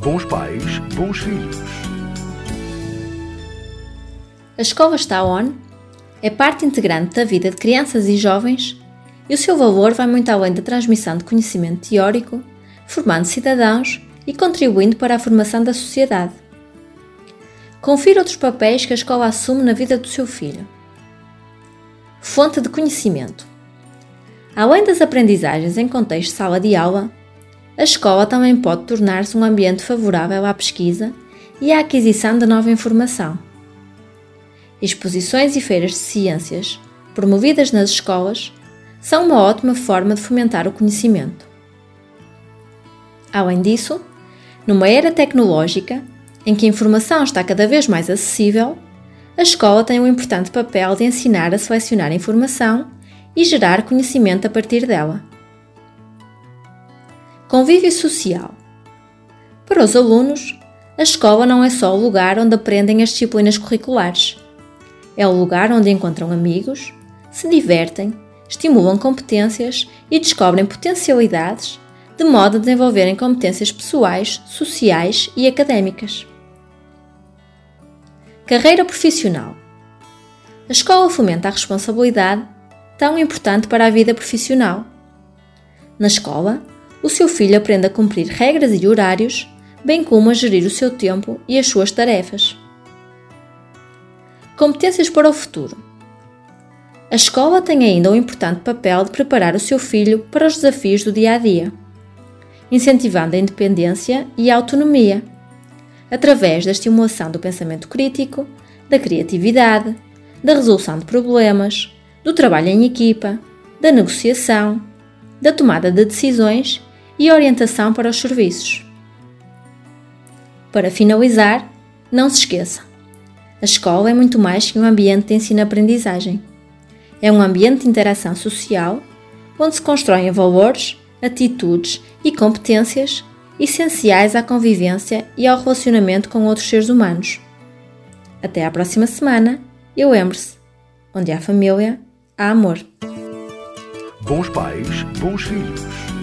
Bons pais, bons filhos. A escola está on, é parte integrante da vida de crianças e jovens e o seu valor vai muito além da transmissão de conhecimento teórico, formando cidadãos e contribuindo para a formação da sociedade. Confira outros papéis que a escola assume na vida do seu filho. Fonte de conhecimento. Além das aprendizagens em contexto de sala de aula, a escola também pode tornar-se um ambiente favorável à pesquisa e à aquisição de nova informação. Exposições e feiras de ciências, promovidas nas escolas, são uma ótima forma de fomentar o conhecimento. Além disso, numa era tecnológica, em que a informação está cada vez mais acessível, a escola tem um importante papel de ensinar a selecionar informação e gerar conhecimento a partir dela. Convívio social. Para os alunos, a escola não é só o lugar onde aprendem as disciplinas curriculares. É o lugar onde encontram amigos, se divertem, estimulam competências e descobrem potencialidades de modo a desenvolverem competências pessoais, sociais e académicas. Carreira profissional. A escola fomenta a responsabilidade, tão importante para a vida profissional. Na escola, o seu filho aprende a cumprir regras e horários, bem como a gerir o seu tempo e as suas tarefas. Competências para o futuro. A escola tem ainda o um importante papel de preparar o seu filho para os desafios do dia a dia incentivando a independência e a autonomia, através da estimulação do pensamento crítico, da criatividade, da resolução de problemas, do trabalho em equipa, da negociação, da tomada de decisões e orientação para os serviços. Para finalizar, não se esqueça: a escola é muito mais que um ambiente de ensino-aprendizagem. É um ambiente de interação social onde se constroem valores atitudes e competências essenciais à convivência e ao relacionamento com outros seres humanos. Até à próxima semana e lembre-se: onde há família, há amor. Bons pais, bons filhos.